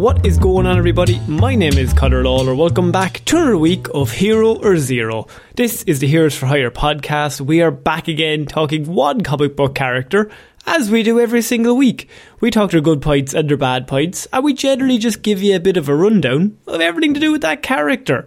What is going on, everybody? My name is Conor Lawler. Welcome back to another week of Hero or Zero. This is the Heroes for Hire podcast. We are back again talking one comic book character, as we do every single week. We talk their good points and their bad points, and we generally just give you a bit of a rundown of everything to do with that character.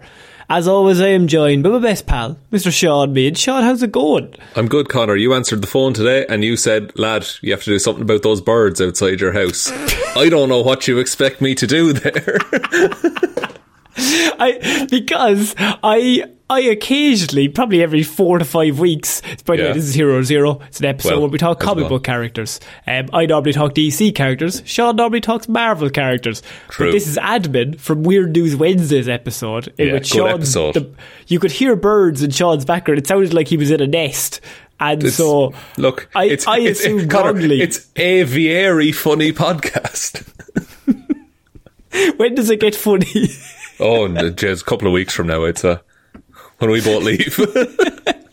As always, I am joined by my best pal, Mr. Shaun Meighan. Shaun, how's it going? I'm good, Conor. You answered the phone today and you said, lad, you have to do something about those birds outside your house. I don't know what you expect me to do there. I because I I occasionally, probably every four to five weeks. By the Yeah. way, this is Hero Zero. It's an episode Well, where we talk comic well. book characters. Um, I normally talk DC characters. Shaun normally talks Marvel characters. True. But this is admin from Weird News Wednesday's episode, in Yeah, which Shaun, episode. the- you could hear birds in Shaun's background. It sounded like he was in a nest. And It's- so, look, I, it's, I it's, assume Conor, wrongly. it's a very funny podcast. when does it get funny? Oh, and, uh, just a couple of weeks from now, it's uh, when we both leave.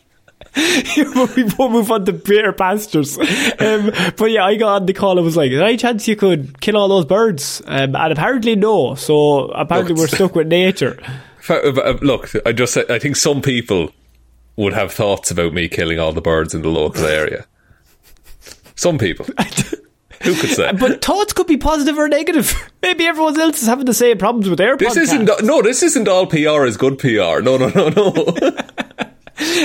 we won't move on to better pastures. Um, but yeah, I got on the call and was like, is there any chance you could kill all those birds? Um, and apparently no. So apparently Look, we're stuck with nature. Uh, Look, I just I think some people would have thoughts about me killing all the birds in the local area. Some people. Who could say? But thoughts could be positive or negative. Maybe everyone else is having the same problems with their This podcast. isn't no. This isn't all PR is good PR. No, no, no, no.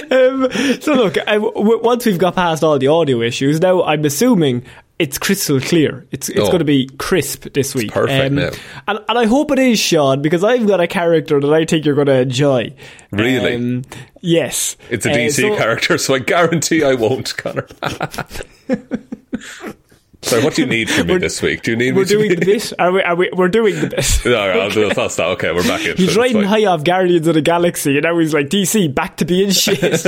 Um, so look, I, w- once we've got past all the audio issues, now I'm assuming it's crystal clear. It's it's Oh. going to be crisp this week. Um, perfect now. and and I hope it is Shaun because I've got a character that I think you're going to enjoy. Really? Um, yes. It's a Uh, DC so- character, so I guarantee I won't, Conor. so, what do you need from me this week? Do you need We're me doing be- the bit. Are we? Are we? We're doing the bit. All right, I'll do that's that. Okay, we're back in. He's riding high off Guardians of the Galaxy, and now he's like DC back to being shit.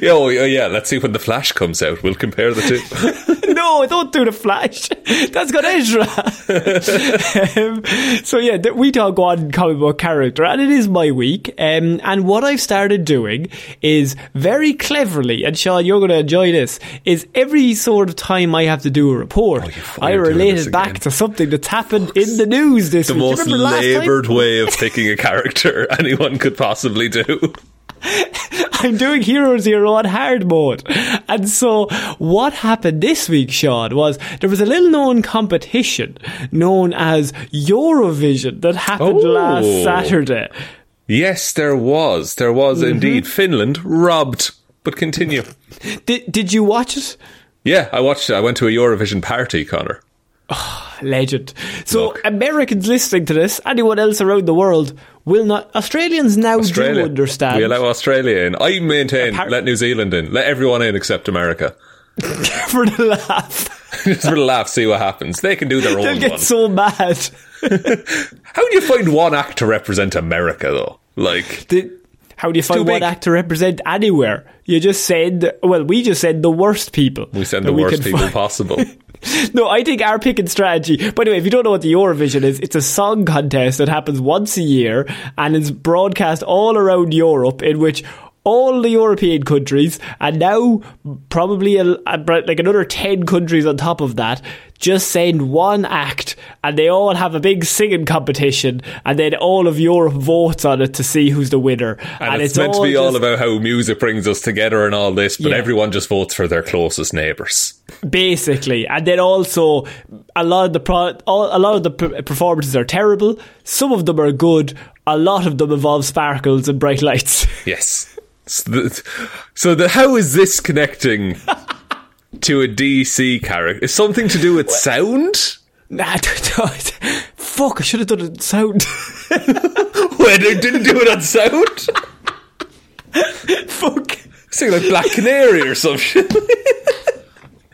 Yeah, oh, yeah, yeah. Let's see when the Flash comes out. We'll compare the two. No, don't do the Flash. That's got Ezra. um, so yeah, we talk one comic book character, and it is my week. Um, and what I've started doing is very cleverly, and Shaun, you're going to enjoy this. Is every sort of time I have to do a report, fucking I relate it back to something that's happened in the news this the week. You most remember last time? laboured way of picking a character anyone could possibly do. I'm doing Hero Zero on hard mode. And so what happened this week, Shaun, was there was a little known competition known as Eurovision that happened Oh. last Saturday. Yes, there was. There was Mm-hmm. indeed. Finland robbed. But continue. Did, did you watch it? Yeah, I watched it. I went to a Eurovision party, Conor. Oh, Legend. So Look. Americans listening to this, anyone else around the world will not. Australians now Australia. do understand. We allow Australia in. I maintain Appar- let New Zealand in. Let everyone in except America. for the laugh. Just for the laugh, see what happens. They can do their own. They'll get one. so mad. How do you find one act to represent America, though? Like, The- How do you find one big. act to represent anywhere? You just said, well, we just said the worst people. We send the worst people find. possible. No, I think our picking strategy. By the way, if you don't know what the Eurovision is, it's a song contest that happens once a year and is broadcast all around Europe, in which all the European countries and now probably a, a- like another ten countries on top of that just send one act, and they all have a big singing competition, and then all of Europe votes on it to see who's the winner. And, it's, meant to be all about how music brings us together and all this, but Yeah. everyone just votes for their closest neighbours. basically and then also a lot of the pro- all, a lot of the p- performances are terrible some of them are good a lot of them involve sparkles and bright lights Yes. So, the, so the, how is this connecting to a DC character? Is something to do with sound? nah, fuck I should have done it sound Wait, they didn't do it on sound? fuck Sing like Black Canary or some shit.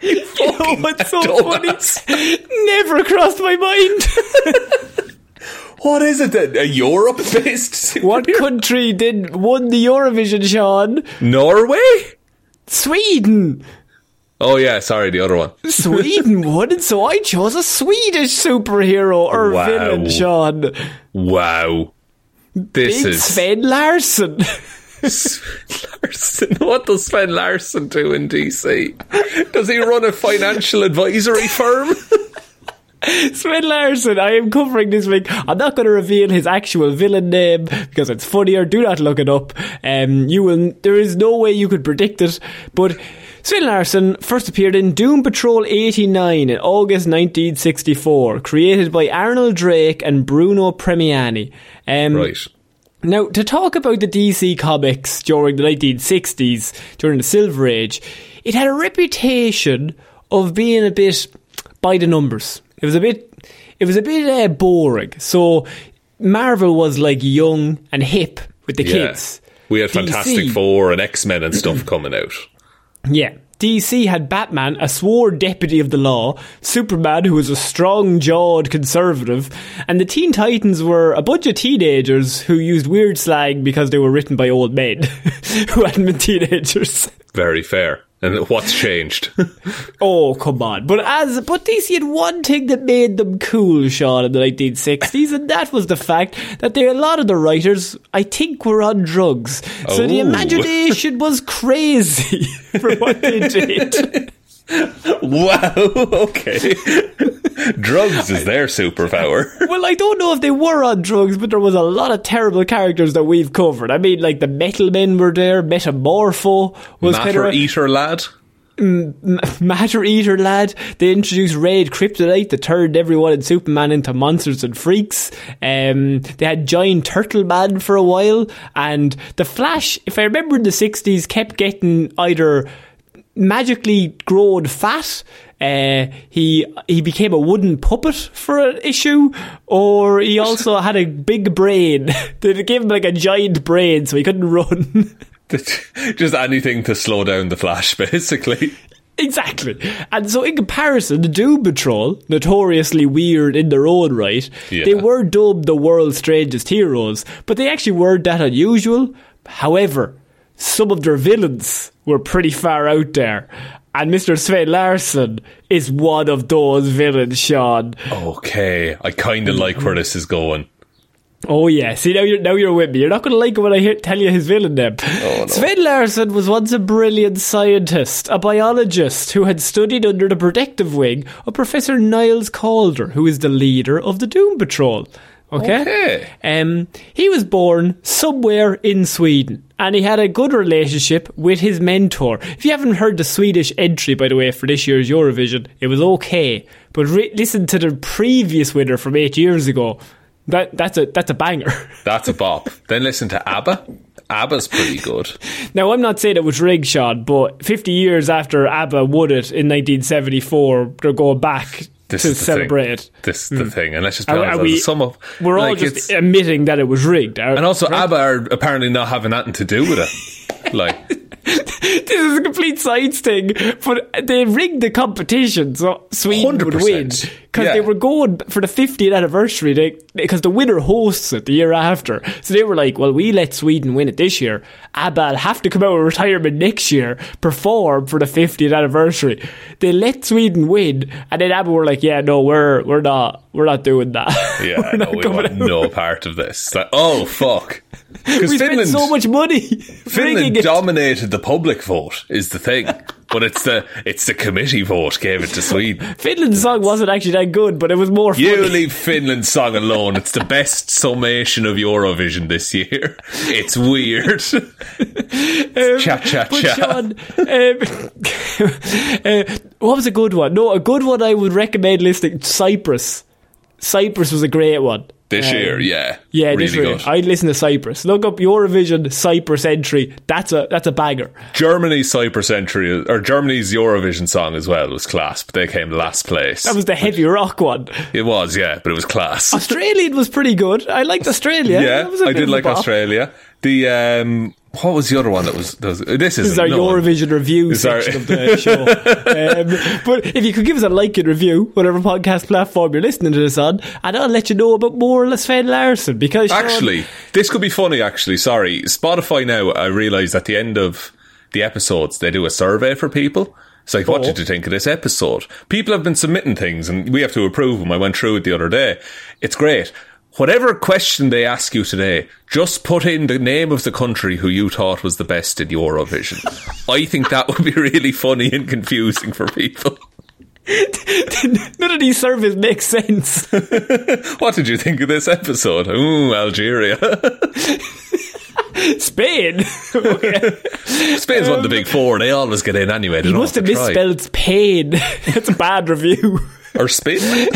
you know what's so funny never crossed my mind What is it? A Europe based what country did won the Eurovision Shaun Norway? Sweden Oh yeah, sorry, the other one. Sweden won and so I chose a Swedish superhero or Wow. villain Shaun Wow. This Big is Sven Larsen. What does Sven Larsen do in DC? Does he run a financial advisory firm? Sven Larsen, I am covering this week. I'm not going to reveal his actual villain name because it's funnier. Do not look it up. Um, you will. There is no way you could predict it. But Sven Larsen first appeared in Doom Patrol 89 in August 1964, created by Arnold Drake and Bruno Premiani. Um, right. now, to talk about the DC comics during the 1960s, during the Silver Age, it had a reputation of being a bit by the numbers. It was a bit, it was a bit uh, boring. So Marvel was like young and hip with the Yeah. kids. We had DC Fantastic Four and X Men and stuff coming out. Yeah. DC had Batman, a sworn deputy of the law, Superman, who was a strong jawed conservative, and the Teen Titans were a bunch of teenagers who used weird slang because they were written by old men who hadn't been teenagers. Very fair. And what's changed? Oh, come on. But as but DC had one thing that made them cool, Shaun, in the 1960s, and that was the fact that they, a lot of the writers, I think, were on drugs. So the Oh. imagination was crazy for what they did. wow. Okay. Drugs is their superpower. Well, I don't know if they were on drugs, but there was a lot of terrible characters that we've covered. I mean, like the Metal Men were there, Metamorpho was kind Matter of Eater lad. Matter Eater lad. They introduced Red Kryptonite that turned everyone in Superman into monsters and freaks. Um, they had Giant Turtle Man for a while, and the Flash, if I remember in the sixties, kept getting either magically grown fat. Uh, he he became a wooden puppet for an issue, or he also had a big brain. they gave him like a giant brain, so he couldn't run. Just anything to slow down the Flash, basically. Exactly. And so, in comparison, the Doom Patrol, notoriously weird in their own right, Yeah. they were dubbed the world's strangest heroes, but they actually weren't that unusual. However, some of their villains were pretty far out there. And Mr. Sven Larsen is one of those villains, Shaun. Okay. I kind of like where this is going. Oh yeah, see now you're now you're with me. You're not going to like it when I hear, tell you his villain name. Oh, Sven Larsen was once a brilliant scientist, a biologist who had studied under the protective wing of Professor Niles Calder, who is the leader of the Doom Patrol. Okay. Okay. Um, he was born somewhere in Sweden, and he had a good relationship with his mentor. If you haven't heard the Swedish entry, by the way, for this year's Eurovision, it was okay. But re- listen to the previous winner from eight years ago. That that's a that's a banger. That's a bop. then listen to ABBA. ABBA's pretty good. Now I'm not saying it was rigged, Shaun, but 50 years after ABBA won it in 1974, they're going back This to is the celebrate. thing. This is the hmm. thing. And let's just be Are- honest, are we- some of We're all just admitting that it was rigged. and also ABBA are apparently not having nothing to do with it. Like this is a complete science thing, but they rigged the competition so Sweden would win 100%. Because Yeah. they were going for the 50th anniversary. They because the winner hosts it the year after, so they were like, "Well, we let Sweden win it this year. ABBA have to come out of retirement next year, perform for the 50th anniversary." They let Sweden win, and then ABBA were like, "Yeah, no, we're we're not we're not doing that. Yeah, we're no, not we want out." no part of this. Like, oh fuck, because Finland, so much money. Finland dominated the public vote is the thing, but it's the it's the committee vote gave it to Sweden. Finland's song wasn't actually that good, but it was more You funny. leave Finland's song alone. It's the best summation of Eurovision this year. It's weird. cha cha cha. Shaun, um, uh, what was a good one? No, a good one I would recommend listening. Cyprus. Cyprus was a great one. This Um, year, yeah, Yeah, really this year. I'd listen to Cyprus. Look up Eurovision Cyprus entry. That's a that's a banger. Germany's Cyprus entry, or Germany's Eurovision song as well was class, but they came last place. That was the heavy rock one. it was, yeah, but it was class. Australian was pretty good. I liked Australia. yeah, That was a I did like. Australia. The um, what was the other one that was? That was this is This is our no, Eurovision review This is our- section of the show. um, but if you could give us a like and review, whatever podcast platform you're listening to this on, and I'll let you know about more or less Sven Larsen because Shaun- Actually, this could be funny. Actually, sorry, Spotify now. I realise at the end of the episodes they do a survey for people. It's like, what Oh. did you think of this episode? People have been submitting things, and we have to approve them. I went through it the other day. It's great. Whatever question they ask you today, just put in the name of the country who you thought was the best in Eurovision. I think that would be really funny and confusing for people. none of these surveys make sense. What did you think of this episode? Ooh, Algeria. Spain. okay. Spain's one of the big um, four. They always get in anyway. They He don't must have misspelled Spain. That's a bad review. Or Spain.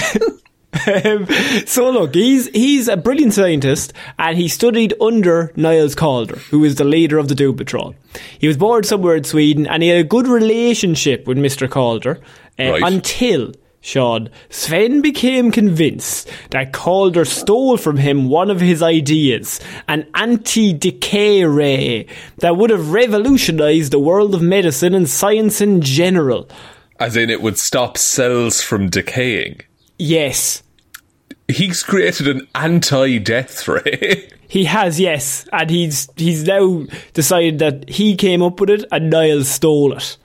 Um, so look, he's he's a brilliant scientist, and he studied under Niles Calder, who is the leader of the Doom Patrol. He was born somewhere in Sweden, and he had a good relationship with Mister Calder uh, Right. until. Shaun, Sven became convinced that Calder stole from him one of his ideas, an anti-decay ray that would have revolutionized the world of medicine and science in general. As in, it would stop cells from decaying. Yes, He's created an anti-death ray. He has, yes, and he's he's now decided that he came up with it and Niles stole it.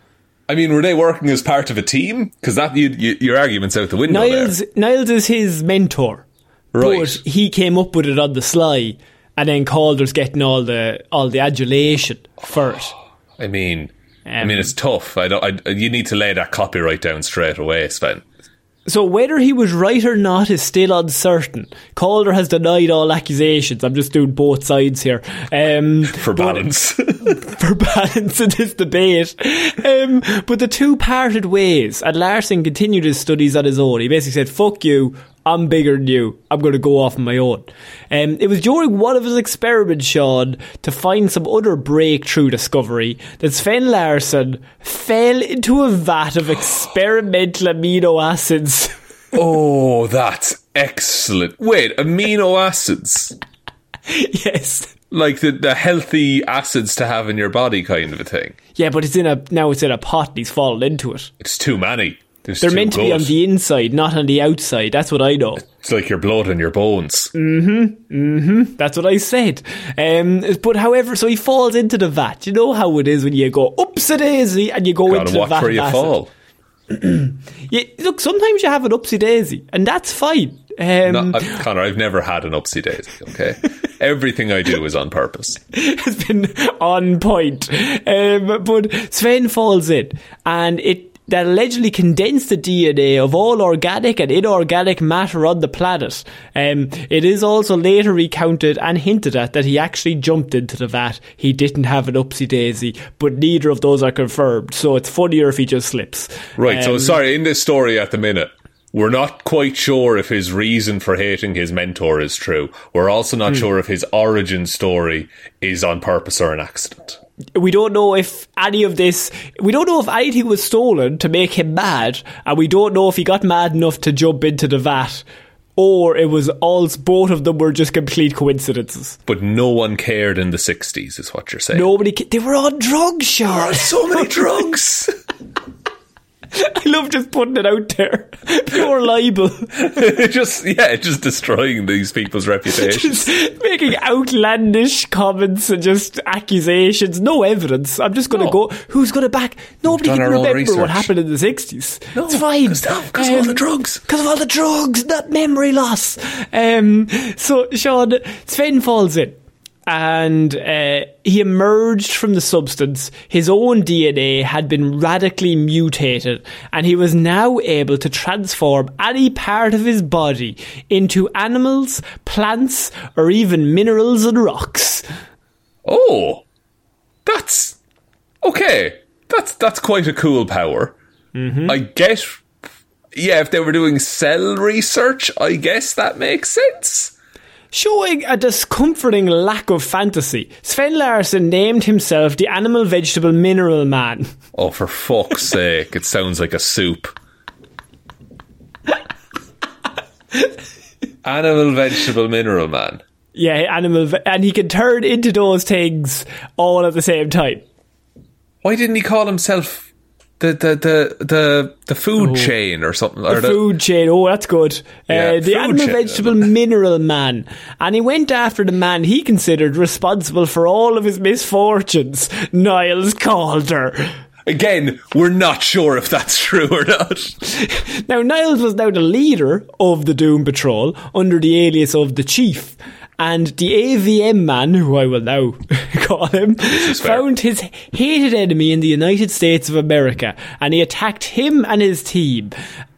I mean, were they working as part of a team? Because that you, you, your argument's out the window Niles there. Niles is his mentor, Right. but he came up with it on the sly, and then Calder's getting all the all the adulation for it. I mean, I Um, mean, it's tough. I don't. I, you need to lay that copyright down straight away, Sven. So whether he was right or not is still uncertain. Calder has denied all accusations. I'm just doing both sides here. Um, For balance. for balance in this debate. Um, but the two parted ways, and Larsen continued his studies on his own. He basically said, fuck you, I'm bigger than you, I'm going to go off on my own. Um, it was during one of his experiments, Shaun, to find some other breakthrough discovery that Sven Larsen fell into a vat of experimental amino acids. oh, that's excellent. Wait, amino acids. yes. Like the, the healthy acids to have in your body kind of a thing. Yeah, but it's in a now it's in a pot and he's fallen into it. It's too many. There's They're meant to be on the inside, not on the outside. That's what I know. It's like your blood and your bones. Mhm. Mhm. That's what I said. Um, but however, so he falls into the vat. You know how it is when you go upsy daisy and you go into Gotta the watch vat where you acid. fall. Yeah, look, sometimes you have an upsy daisy, and that's fine. Um, No, I, Conor, I've never had an upsy daisy. Okay, everything I do is on purpose. It's been on point. Um, but Sven falls in, and it that allegedly condensed the DNA of all organic and inorganic matter on the planet. Um, it is also later recounted and hinted at that he actually jumped into the vat. He didn't have an upsy daisy, but neither of those are confirmed. So it's funnier if he just slips. Right. so Um, sorry. In this story at the minute, we're not quite sure if his reason for hating his mentor is true. We're also not sure if his origin story is on purpose or an accident. We don't know if any of this, we don't know if anything was stolen to make him mad, and we don't know if he got mad enough to jump into the vat, or it was all, both of them were just complete coincidences. But no one cared in the '60s, is what you're saying. Nobody, ca- they were on drugs, Shaun. so many drugs. I love just putting it out there. Pure libel. just yeah, just destroying these people's reputations. just making outlandish comments and just accusations. No evidence. I'm just going to No. go. Who's to back? Nobody can remember what happened in the 60s. No, it's fine. 'cause of- 'cause of all the drugs. Because of all the drugs, that memory loss. Um, so, Shaun, Sven falls in. And uh, he emerged from the substance. His own DNA had been radically mutated, and he was now able to transform any part of his body into animals, plants, or even minerals and rocks. Oh, that's okay. That's that's quite a cool power. Mm-hmm. I guess. Yeah, if they were doing cell research, I guess that makes sense. Showing a discomforting lack of fantasy, Sven Larsen named himself the Animal Vegetable Mineral Man. Oh, for fuck's sake! It sounds like a soup. Animal, vegetable, mineral man. Yeah, animal, ve- and he can turn into those things all at the same time. Why didn't he call himself the the the the, the food chain or something? Oh. The or food chain, oh, that's good. Yeah, uh, the Animal chain. Vegetable Mineral Man. And he went after the man he considered responsible for all of his misfortunes, Niles Calder. Again, we're not sure if that's true or not. Now, Niles was now the leader of the Doom Patrol under the alias of the Chief. And the AVM man, who I will now call him, found his hated enemy in the United States of America and he attacked him and his team,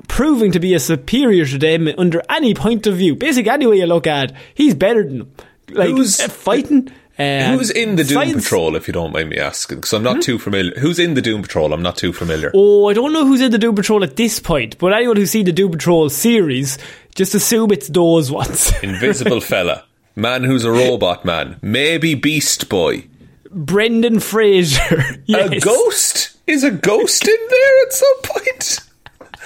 proving to be a superior to them under any point of view. Basically, any way you look at, he's better than them. Like, Who's- uh, fighting. Uh, Who's in the Doom science- Patrol, if you don't mind me asking? Because I'm not Hmm? too familiar. Who's in the Doom Patrol? I'm not too familiar. Oh, I don't know who's in the Doom Patrol at this point, but anyone who's seen the Doom Patrol series, just assume it's those ones. Invisible fella. Man who's a robot man. Maybe Beast Boy. Brendan Fraser. A ghost? Is a ghost in there at some point?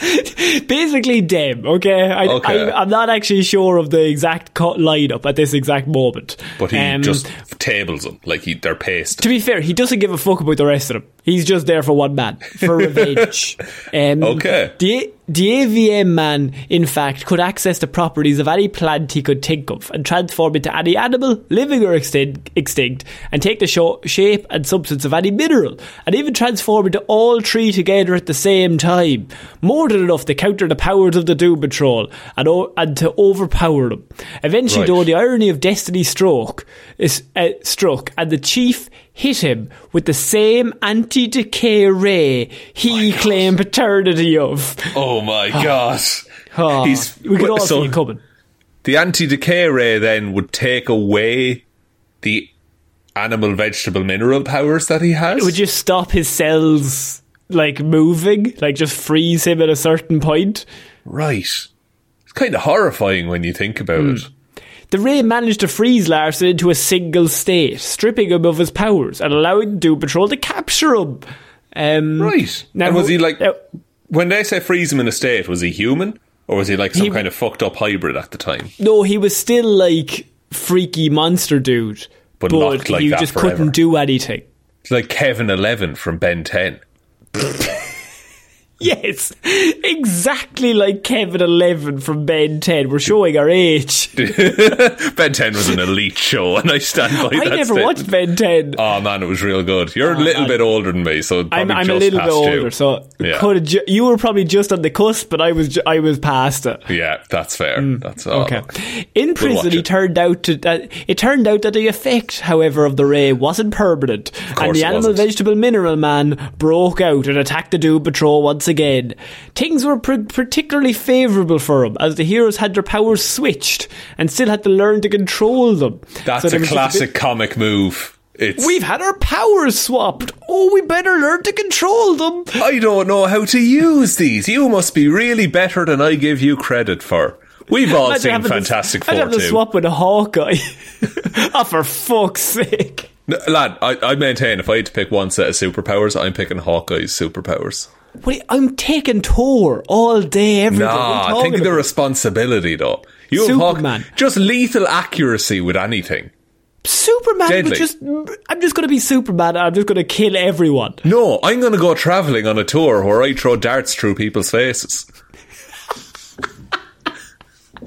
Basically, them. Okay, I, Okay. I, I'm not actually sure of the exact cut lineup at this exact moment. But he Um, just tables them like he, they're pasted. To be fair, he doesn't give a fuck about the rest of them. He's just there for one man, for revenge. Um, Okay. The, the AVM man, in fact, could access the properties of any plant he could think of and transform into any animal, living or extinct, and take the sho- shape and substance of any mineral, and even transform into all three together at the same time. More than enough to counter the powers of the Doom Patrol and, o- and to overpower them. Eventually, Right. though, the irony of destiny stroke is uh, struck, and the chief hit him with the same anti-decay ray he claimed paternity of. Oh my god. Oh, He's we could all so see it coming. The anti-decay ray then would take away the animal, vegetable, mineral powers that he has. It would you stop his cells like moving, like just freeze him at a certain point? Right. It's kind of horrifying when you think about Hmm. it. The ray managed to freeze Larsen into a single state, stripping him of his powers and allowing Doom Patrol to capture him. Um, Right. Now, and was he like, when they say freeze him in a state, was he human? Or was he like some He- kind of fucked up hybrid at the time? No, he was still like freaky monster dude, But locked like that just forever. couldn't do anything. It's like Kevin Eleven from Ben 10. Yes, exactly like Kevin Eleven from Ben Ten. We're showing our age. ben 10 was an elite show, and I stand by I that I never statement. watched Ben Ten. Oh man, it was real good. You're a little man. bit older than me, so I'm, I'm a little bit past you. older, so Yeah. could ju- you were probably just on the cusp, but I was ju- I was past it. Yeah, that's fair. that's all. Hmm. Okay. In prison, watch he it. turned out to that. It turned out that the effect, however, of the ray wasn't permanent, and the animal, vegetable, mineral man broke out and attacked the Doom Patrol once again. Again, things were pr- particularly favourable for him, as the heroes had their powers switched and still had to learn to control them. That's So a classic bit- comic move. It's We've had our powers swapped. Oh, we better learn to control them. I don't know how to use these. You must be really better than I give you credit for. We've all seen having to- Fantastic I'd Four have to swap with a Hawkeye. oh, for fuck's sake. No, lad, I, I maintain if I had to pick one set of superpowers, I'm picking Hawkeye's superpowers. Wait, I'm taking tour all day, every day. You Nah, talking think of the responsibility though. You Superman. Hawk, just lethal accuracy with anything. Superman would just. I'm just going to be Superman. and I'm just going to kill everyone. No, I'm going to go travelling on a tour where I throw darts through people's faces.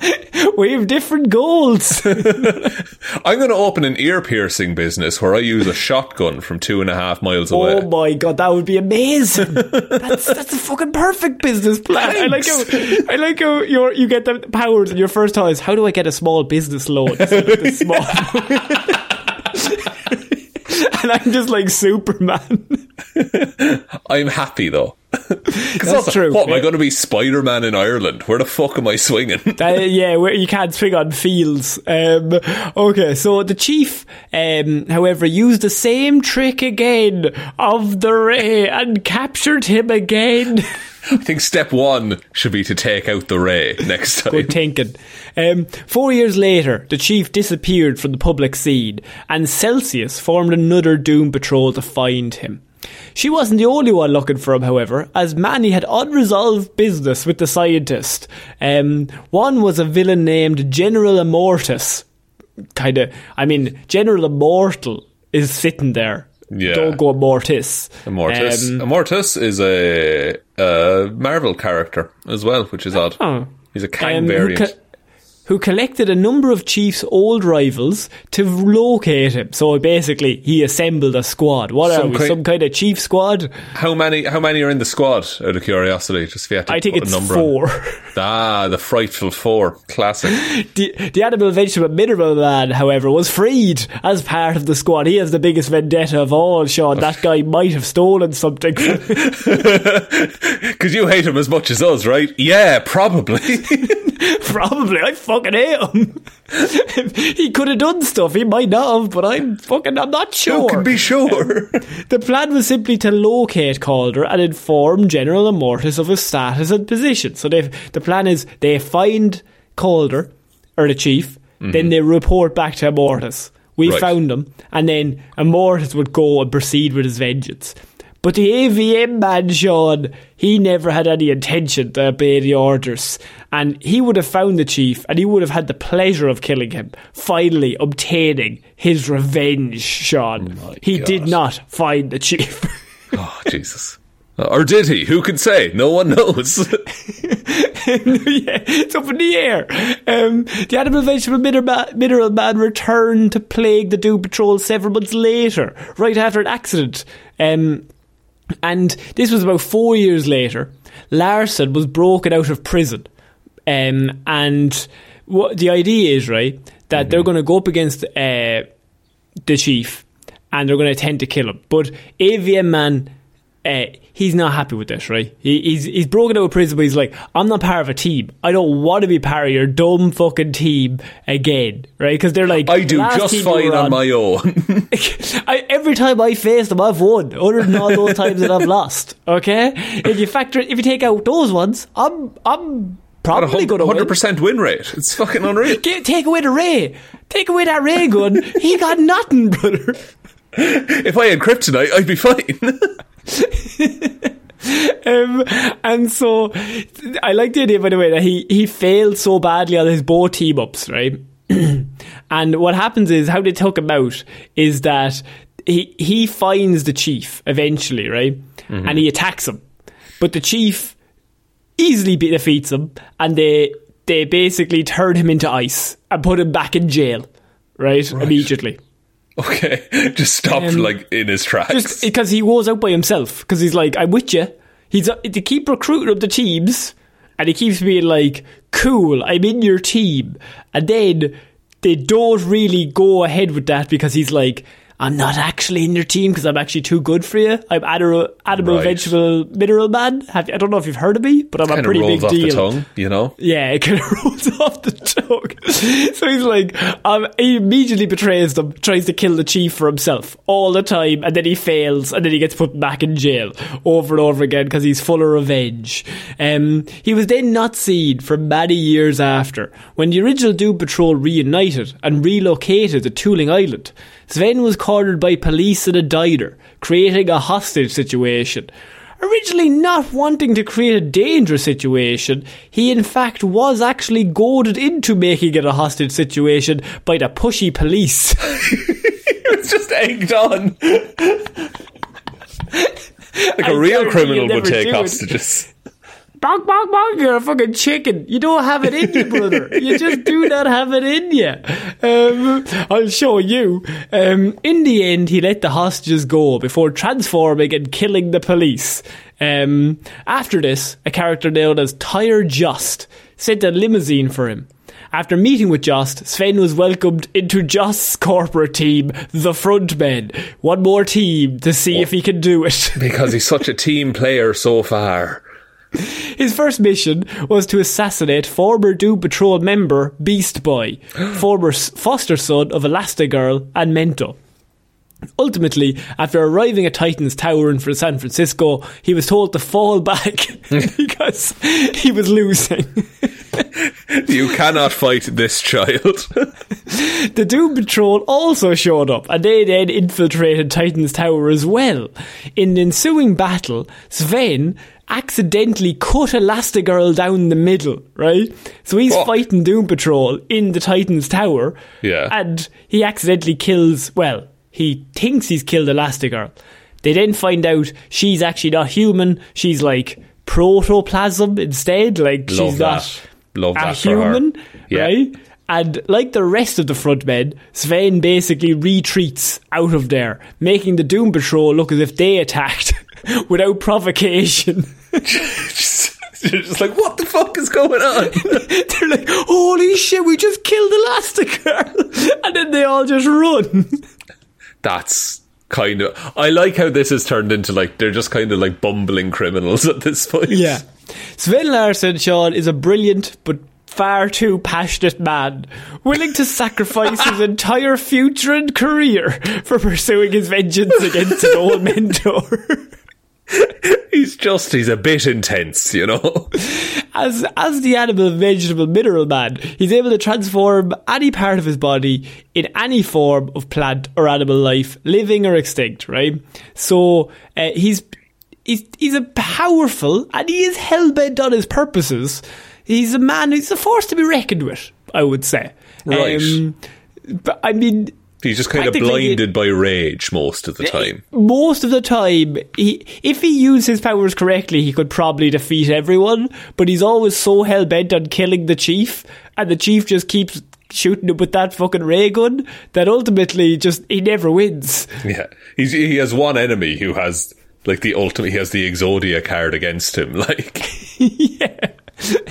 We have different goals. I'm going to open an ear piercing business where I use a shotgun from two and a half miles away. Oh my god, that would be amazing! That's that's a fucking perfect business plan. I like how I like how you you get the powers and your first thought is how do I get a small business loan? small. and I'm just like Superman. I'm happy though. That's also, true, What am I going to be Spider Man in Ireland? Where the fuck am I swinging? Uh, yeah, where you can't swing on fields. Um, okay, so the chief, um, however, used the same trick again of the ray and captured him again. I think step one should be to take out the ray next time. Good thinking. Um, four years later, the chief disappeared from the public scene, and Celsius formed another Doom Patrol to find him. She wasn't the only one looking for him, however, as many had unresolved business with the scientist. Um, one was a villain named General Immortus. Kind of, I mean, General Immortal is sitting there. Yeah. Don't go Mortis. Immortus. Um, Immortus is a, a Marvel character as well, which is odd. Oh. He's a Kang um, variant. co- who collected a number of Chief's old rivals to locate him. So basically, he assembled a squad. What Some are we? some kind of Chief squad? how many? How many are in the squad? Out of curiosity, just if you had to I think put it's a number four. Ah, the frightful four, classic. the, the animal vegetable mineral man, however, was freed as part of the squad. He has the biggest vendetta of all, Shaun. That guy might have stolen something. Because you hate him as much as us, right? Yeah, probably. Probably. I fucking hate him. he could have done stuff. He might not have, but I'm fucking, I'm not sure. you can be sure. The plan was simply to locate Calder and inform General Immortus of his status and position. So they, the plan is they find Calder, or the chief, mm-hmm. then they report back to Immortus. We Right. found him, and then Immortus would go and proceed with his vengeance. But the AVM man, Shaun, he never had any intention to obey the orders. And he would have found the chief, and he would have had the pleasure of killing him, finally obtaining his revenge, Shaun. he did not find the chief. oh, Jesus. Or did he? Who can say? No one knows. yeah, it's up in the air. Um, the animal vegetable mineral man, mineral man returned to plague the Doom Patrol several months later, right after an accident. Um, and this was about four years later. Larsen was broken out of prison. Um, and what the idea is, right, that they're going to go up against uh, the chief and they're going to attempt to kill him. But AVM man, uh, he's not happy with this, right? He, he's he's broken out of prison, but he's like, I'm not part of a team. I don't want to be part of your dumb fucking team again, right? Because they're like, I do just fine were on my own. I, every time I face them, I've won. Other than all those times that I've lost. Okay, if you factor, if you take out those ones, I'm I'm Got a probably going to win. 100% win rate. It's fucking unreal. Take away the ray. Take away that ray gun. he got nothing, brother. If I had kryptonite, I'd be fine. Um, and so, I like the idea, by the way, that he, he failed so badly on his bow team ups, right? and what happens is, how they took him out is that he, he finds the chief eventually, right? And he attacks him. But the chief easily defeats him, and they, they basically turn him into ice and put him back in jail, right? Immediately. okay. Just stopped Um, like, in his tracks. Just because he was out by himself. Because he's like, I'm with you. He's uh, to keep recruiting up the teams, and he keeps being like, "Cool, I'm in your team." And then they don't really go ahead with that because he's like, "I'm not actually in your team because I'm actually too good for you. I'm animal, animal Right. vegetable, mineral man." Have, I don't know if you've heard of me, but I'm a kind pretty rolls big off deal. the tongue, you know? Yeah, it kind of rolls off the tongue. so he's like, um, he immediately betrays them, tries to kill the chief for himself all the time, and then he fails, and then he gets put back in jail over and over again because he's full of revenge. Um, he was then not seen for many years after, when the original Doom Patrol reunited and relocated to Tooling Island. Sven was cornered by police in a diner, creating a hostage situation. Originally not wanting to create a dangerous situation, he in fact was actually goaded into making it a hostage situation by the pushy police. he was just egged on. like I a real criminal would take hostages. Bonk, bonk, bonk, you're a fucking chicken. You don't have it in you, brother. You just do not have it in you. Um, I'll show you. Um, in the end, he let the hostages go before transforming and killing the police. Um, after this, a character known as Tyre Jost sent a limousine for him. After meeting with Jost, Sven was welcomed into Jost's corporate team, the Frontmen. One more team to see if he can do it. Because he's such a team player so far. His first mission was to assassinate former Doom Patrol member Beast Boy, former foster son of Elastigirl and Mento. Ultimately, after arriving at Titan's Tower in San Francisco, he was told to fall back because he was losing. You cannot fight this child. The Doom Patrol also showed up, and they then infiltrated Titan's Tower as well. In the ensuing battle, Sven accidentally cut Elastigirl down the middle, right? So he's Fuck. fighting Doom Patrol in the Titan's Tower, Yeah. and he accidentally kills, well, he thinks he's killed Elastigirl. They then find out she's actually not human, she's like protoplasm instead, like Love she's that. not Love a human, Yeah. right? And like the rest of the frontmen, Sven basically retreats out of there, making the Doom Patrol look as if they attacked without provocation. just, you're just like, what the fuck is going on? They're like, holy shit, we just killed Elastigirl! And then they all just run. That's kind of. I like how this has turned into like they're just kind of like bumbling criminals at this point. Yeah. Sven Larsen, Shaun, is a brilliant but far too passionate man, willing to sacrifice his entire future and career for pursuing his vengeance against an old mentor. He's just, he's a bit intense, you know? As as the animal, vegetable, mineral man, he's able to transform any part of his body in any form of plant or animal life, living or extinct. Right. So uh, he's he's he's a powerful and he is hell bent on his purposes. He's a man who's a force to be reckoned with. I would say. Right. Um, but I mean, He's just kind of blinded by rage most of the time. most of the time, he if he used his powers correctly, he could probably defeat everyone. But he's always so hell bent on killing the chief, and the chief just keeps shooting him with that fucking ray gun that ultimately just he never wins. Yeah. He's, he has one enemy who has, like, the ultimate, he has the Exodia card against him. Like, yeah.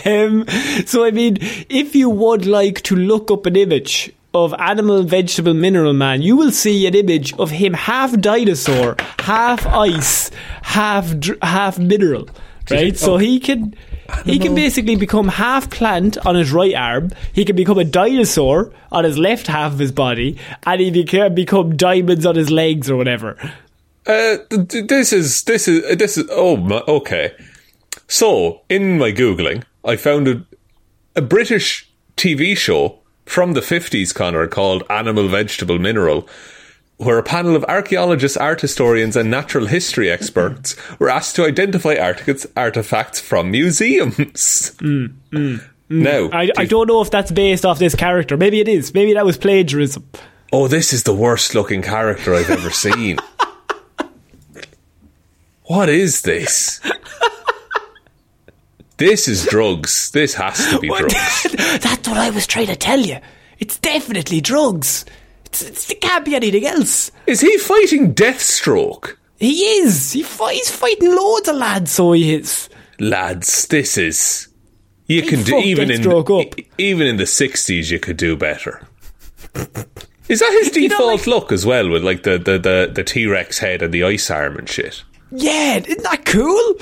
Um, so I mean, if you would like to look up an image of animal, vegetable, mineral man, you will see an image of him half dinosaur, half ice, half dr- half mineral. Right, so he can he can basically become half plant on his right arm. He can become a dinosaur on his left half of his body, and he can become diamonds on his legs or whatever. Uh, th- th- this is this is uh, this is oh my, okay. So in my googling, I found a, a British TV show from the fifties, Conor, called Animal, Vegetable, Mineral, where a panel of archaeologists, art historians, and natural history experts were asked to identify artifacts artifacts from museums. Mm, mm, mm. Now, I, do I you- don't know if that's based off this character. Maybe it is. Maybe that was plagiarism. oh, this is the worst looking character I've ever seen. What is this? This is drugs. This has to be drugs. That's what I was trying to tell you. It's definitely drugs. It's, it's, it can't be anything else. Is he fighting Deathstroke? He is. He, fi- he's fighting loads of lads, so he is. Lads, this is. You He can do even in e- even in the sixties. You could do better. Is that his You know, default like- look as well, with like the the the, the T Rex head and the ice arm and shit? Yeah, isn't that cool?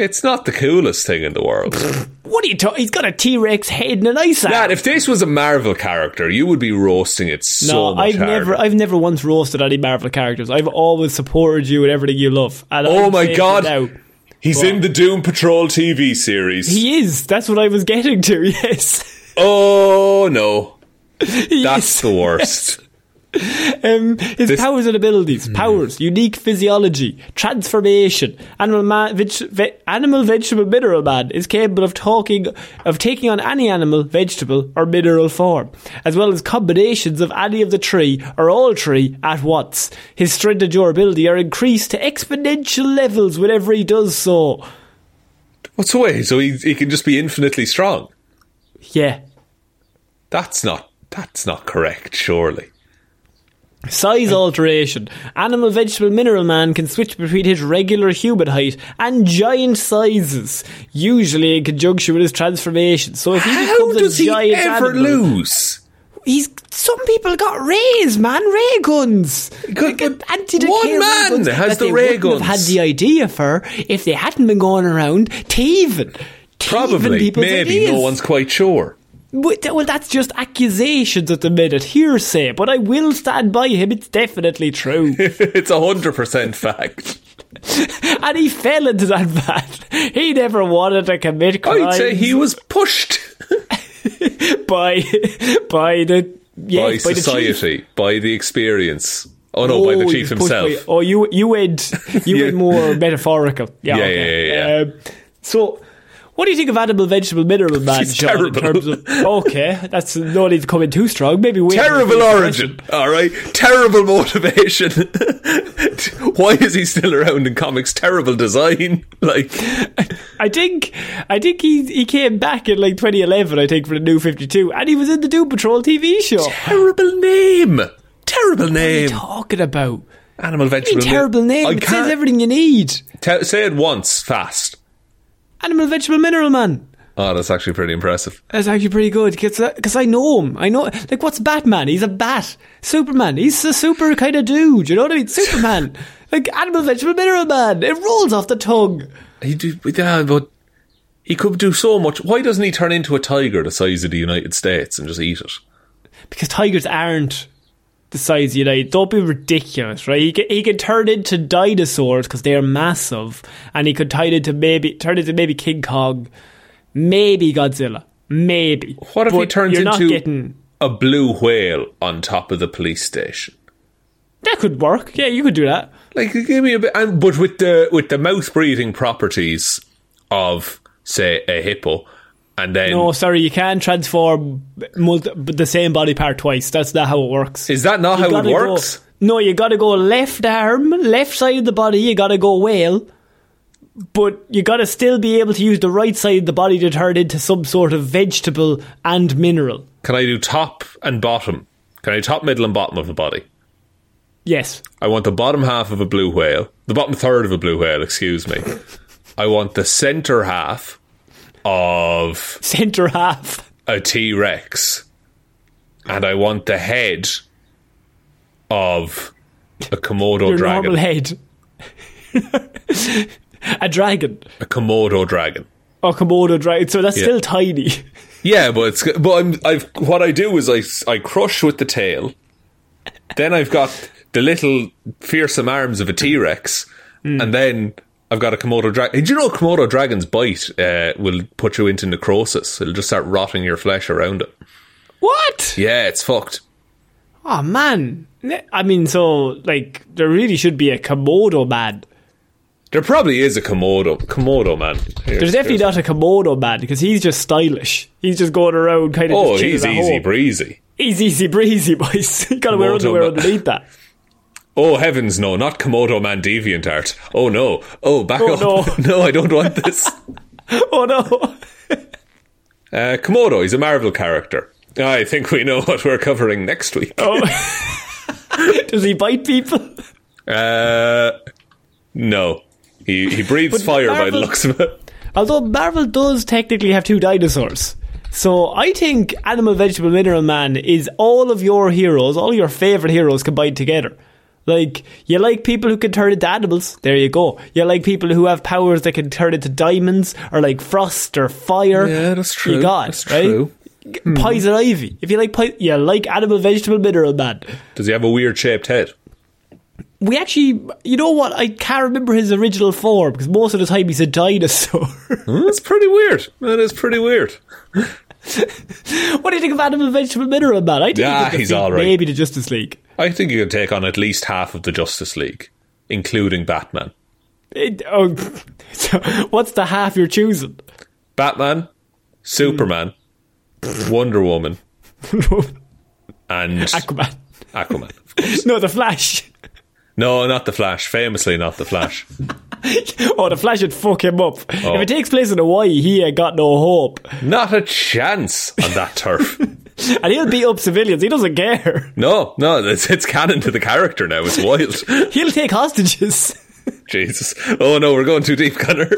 It's not the coolest thing in the world. What are you talking? He's got a T Rex head and an ice arm. Dad, if this was a Marvel character, you would be roasting it so no, much I've harder. never, I've never once roasted any Marvel characters. I've always supported you in everything you love. And Oh I'm my God. Now, He's in the Doom Patrol TV series. he is. That's what I was getting to. Yes, oh no, that's the worst. Um, his This- powers and abilities, powers, unique physiology, transformation. Animal man, veg, ve- animal, vegetable, mineral man is capable of talking, of taking on any animal, vegetable, or mineral form, as well as combinations of any of the three or all three at once. His strength and durability are increased to exponential levels whenever he does so. What's the way? So he he can just be infinitely strong. Yeah. That's not that's not correct, surely. Size alteration. Animal, vegetable, mineral man can switch between his regular human height and giant sizes, usually in conjunction with his transformation. So if he How becomes does a he giant ever animal, lose? he's some people got rays, man, ray guns. Like, one man guns has the ray wouldn't have guns. had the idea for if they hadn't been going around thieving. Probably, maybe. ideas. No one's quite sure. Well, that's just accusations at the minute, hearsay. But I will stand by him. It's definitely true. it's a hundred percent fact. and he fell into that vat. He never wanted to commit crimes. I'd say he was pushed by by the yes, by by the society, by the experience. Oh no, by the he chief himself. by- oh, you you went you Yeah. went more metaphorical. Yeah, Yeah, okay. yeah, yeah, yeah. Um, so. What do you think of animal, vegetable, mineral man, He's Shaun, in terrible. terms of okay, that's no need to come in too strong. Maybe wait Terrible origin, all right. Terrible motivation. Why is he still around in comics? Terrible design. Like, I think I think he he came back in like 2011. I think for the New 52, and he was in the Doom Patrol TV show. terrible name. Terrible What are you name. talking about? Animal vegetable. terrible name. I it says everything you need. Te- say it once fast. Animal, vegetable, mineral man. Oh, that's actually pretty impressive. That's actually pretty good because uh, I know him. I know like what's Batman? He's a bat. Superman. He's a super kind of dude. You know what I mean? Superman. like animal, vegetable, mineral man. It rolls off the tongue. He do, yeah, but he could do so much. Why doesn't he turn into a tiger the size of the United States and just eat it? because tigers aren't the size you know. Don't be ridiculous, right? He can, he can turn into dinosaurs because they are massive, and he could turn into maybe turn into maybe King Kong, maybe Godzilla, maybe. What if he turns into getting a blue whale on top of the police station? that could work? Yeah, you could do that. Like, give me a bit, and, but with the with the mouth breathing properties of say a hippo, and then No, sorry, you can't transform multi- the same body part twice. That's not how it works. is that not You how it gotta go- works? no, you gotta go left arm, left side of the body, you gotta go whale. But you gotta still be able to use the right side of the body to turn into some sort of vegetable and mineral. Can I do top and bottom? Can I do top, middle, and bottom of the body? Yes. I want the bottom half of a blue whale, the bottom third of a blue whale, excuse me. I want the center half of Centre half. a T Rex, and I want the head of a Komodo Your dragon. normal head. A dragon. A Komodo dragon. Or Komodo dragon. So that's Yeah. still tiny. Yeah, but it's but I'm I've what I do is I I crush with the tail. Then I've got the little fearsome arms of a T Rex, Hmm. and then I've got a Komodo dragon. Did you know Komodo dragons bite uh, will put you into necrosis? It'll just start rotting your flesh around it. What? Yeah, it's fucked. Oh man. I mean, so like there really should be a Komodo man. There probably is a Komodo Komodo man. Here's- There's definitely not a Komodo man because he's just stylish. He's just going around kind of. Oh, he's easy home. breezy. He's easy breezy, boys. you gotta wear underwear man. underneath that. Oh heavens, no! Not Komodo man Deviant Art. Oh no! Oh, back Oh, up! No. I don't want this. Oh no! Uh, Komodo, he's a Marvel character. I think we know what we're covering next week. Oh. Does he bite people? Uh, no. He, he breathes But fire by the looks of it. Although Marvel does technically have two dinosaurs. So I think Animal, Vegetable, Mineral Man is all of your heroes, all your favourite heroes combined together. Like, you like people who can turn into animals, there you go. You like people who have powers that can turn into diamonds, or like frost or fire. Yeah, that's true. You got, That's right? true. Poison Ivy. If you like, pi- you like Animal, Vegetable, Mineral Man. Does he have a weird shaped head? We actually, you know what? I can't remember his original form because most of the time he's a dinosaur. Hmm, That's pretty weird. That is pretty weird. What do you think of Animal Vegetable Mineral Man? I think Yeah, he's all right. Maybe the Justice League. I think you could take on at least half of the Justice League, including Batman. It, oh, so what's the half you're choosing? Batman, Superman, hmm. Wonder Woman, and Aquaman. Aquaman. of course. No, the Flash. No, not the Flash. Famously, not the Flash. Oh, the Flash would fuck him up. Oh. If it takes place in Hawaii, he ain't got no hope. Not a chance on that turf. And he'll beat up civilians. He doesn't care. No, no, it's, it's canon to the character now. It's wild. He'll take hostages. Jesus. Oh no, we're going too deep, Conor.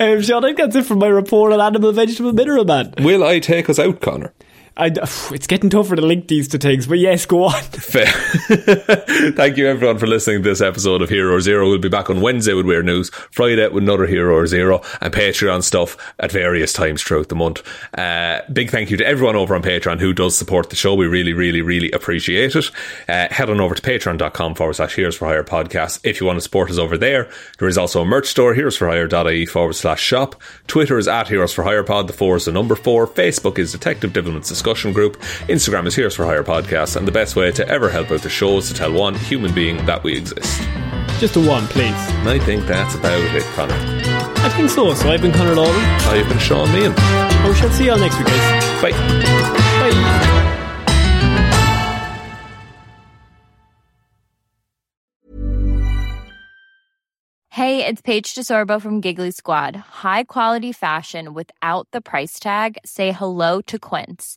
um, Shaun, I think that's it for my report on Animal, Vegetable, Mineral Man. Will I take us out, Conor? I, it's getting tougher to link these to things, but yes, go on. Fair. Thank you everyone for listening to this episode of Hero or Zero. We'll be back on Wednesday with Weird News, Friday with another Hero or Zero, and Patreon stuff at various times throughout the month. Uh, big thank you to everyone over on Patreon who does support the show. We really, really, really appreciate it. Uh, head on over to patreon.com forward slash Heroes for Hire podcast if you want to support us over there. There is also a merch store, heroesforhire.ie forward slash shop. Twitter is at Heroes for Hire Pod, the four is the number four. Facebook is Detective Divilment's discussion group. Instagram is Heroes for Hire podcast, and the best way to ever help out the show is to tell one human being that we exist. Just a one, please. And I think that's about it, Conor. I think so. So I've been Conor Lawler. I've been Shaun Meighan. Oh, I shall see you all next week, guys. Bye. Bye. Hey, it's Paige DeSorbo from Giggly Squad. High quality fashion without the price tag. Say hello to Quince.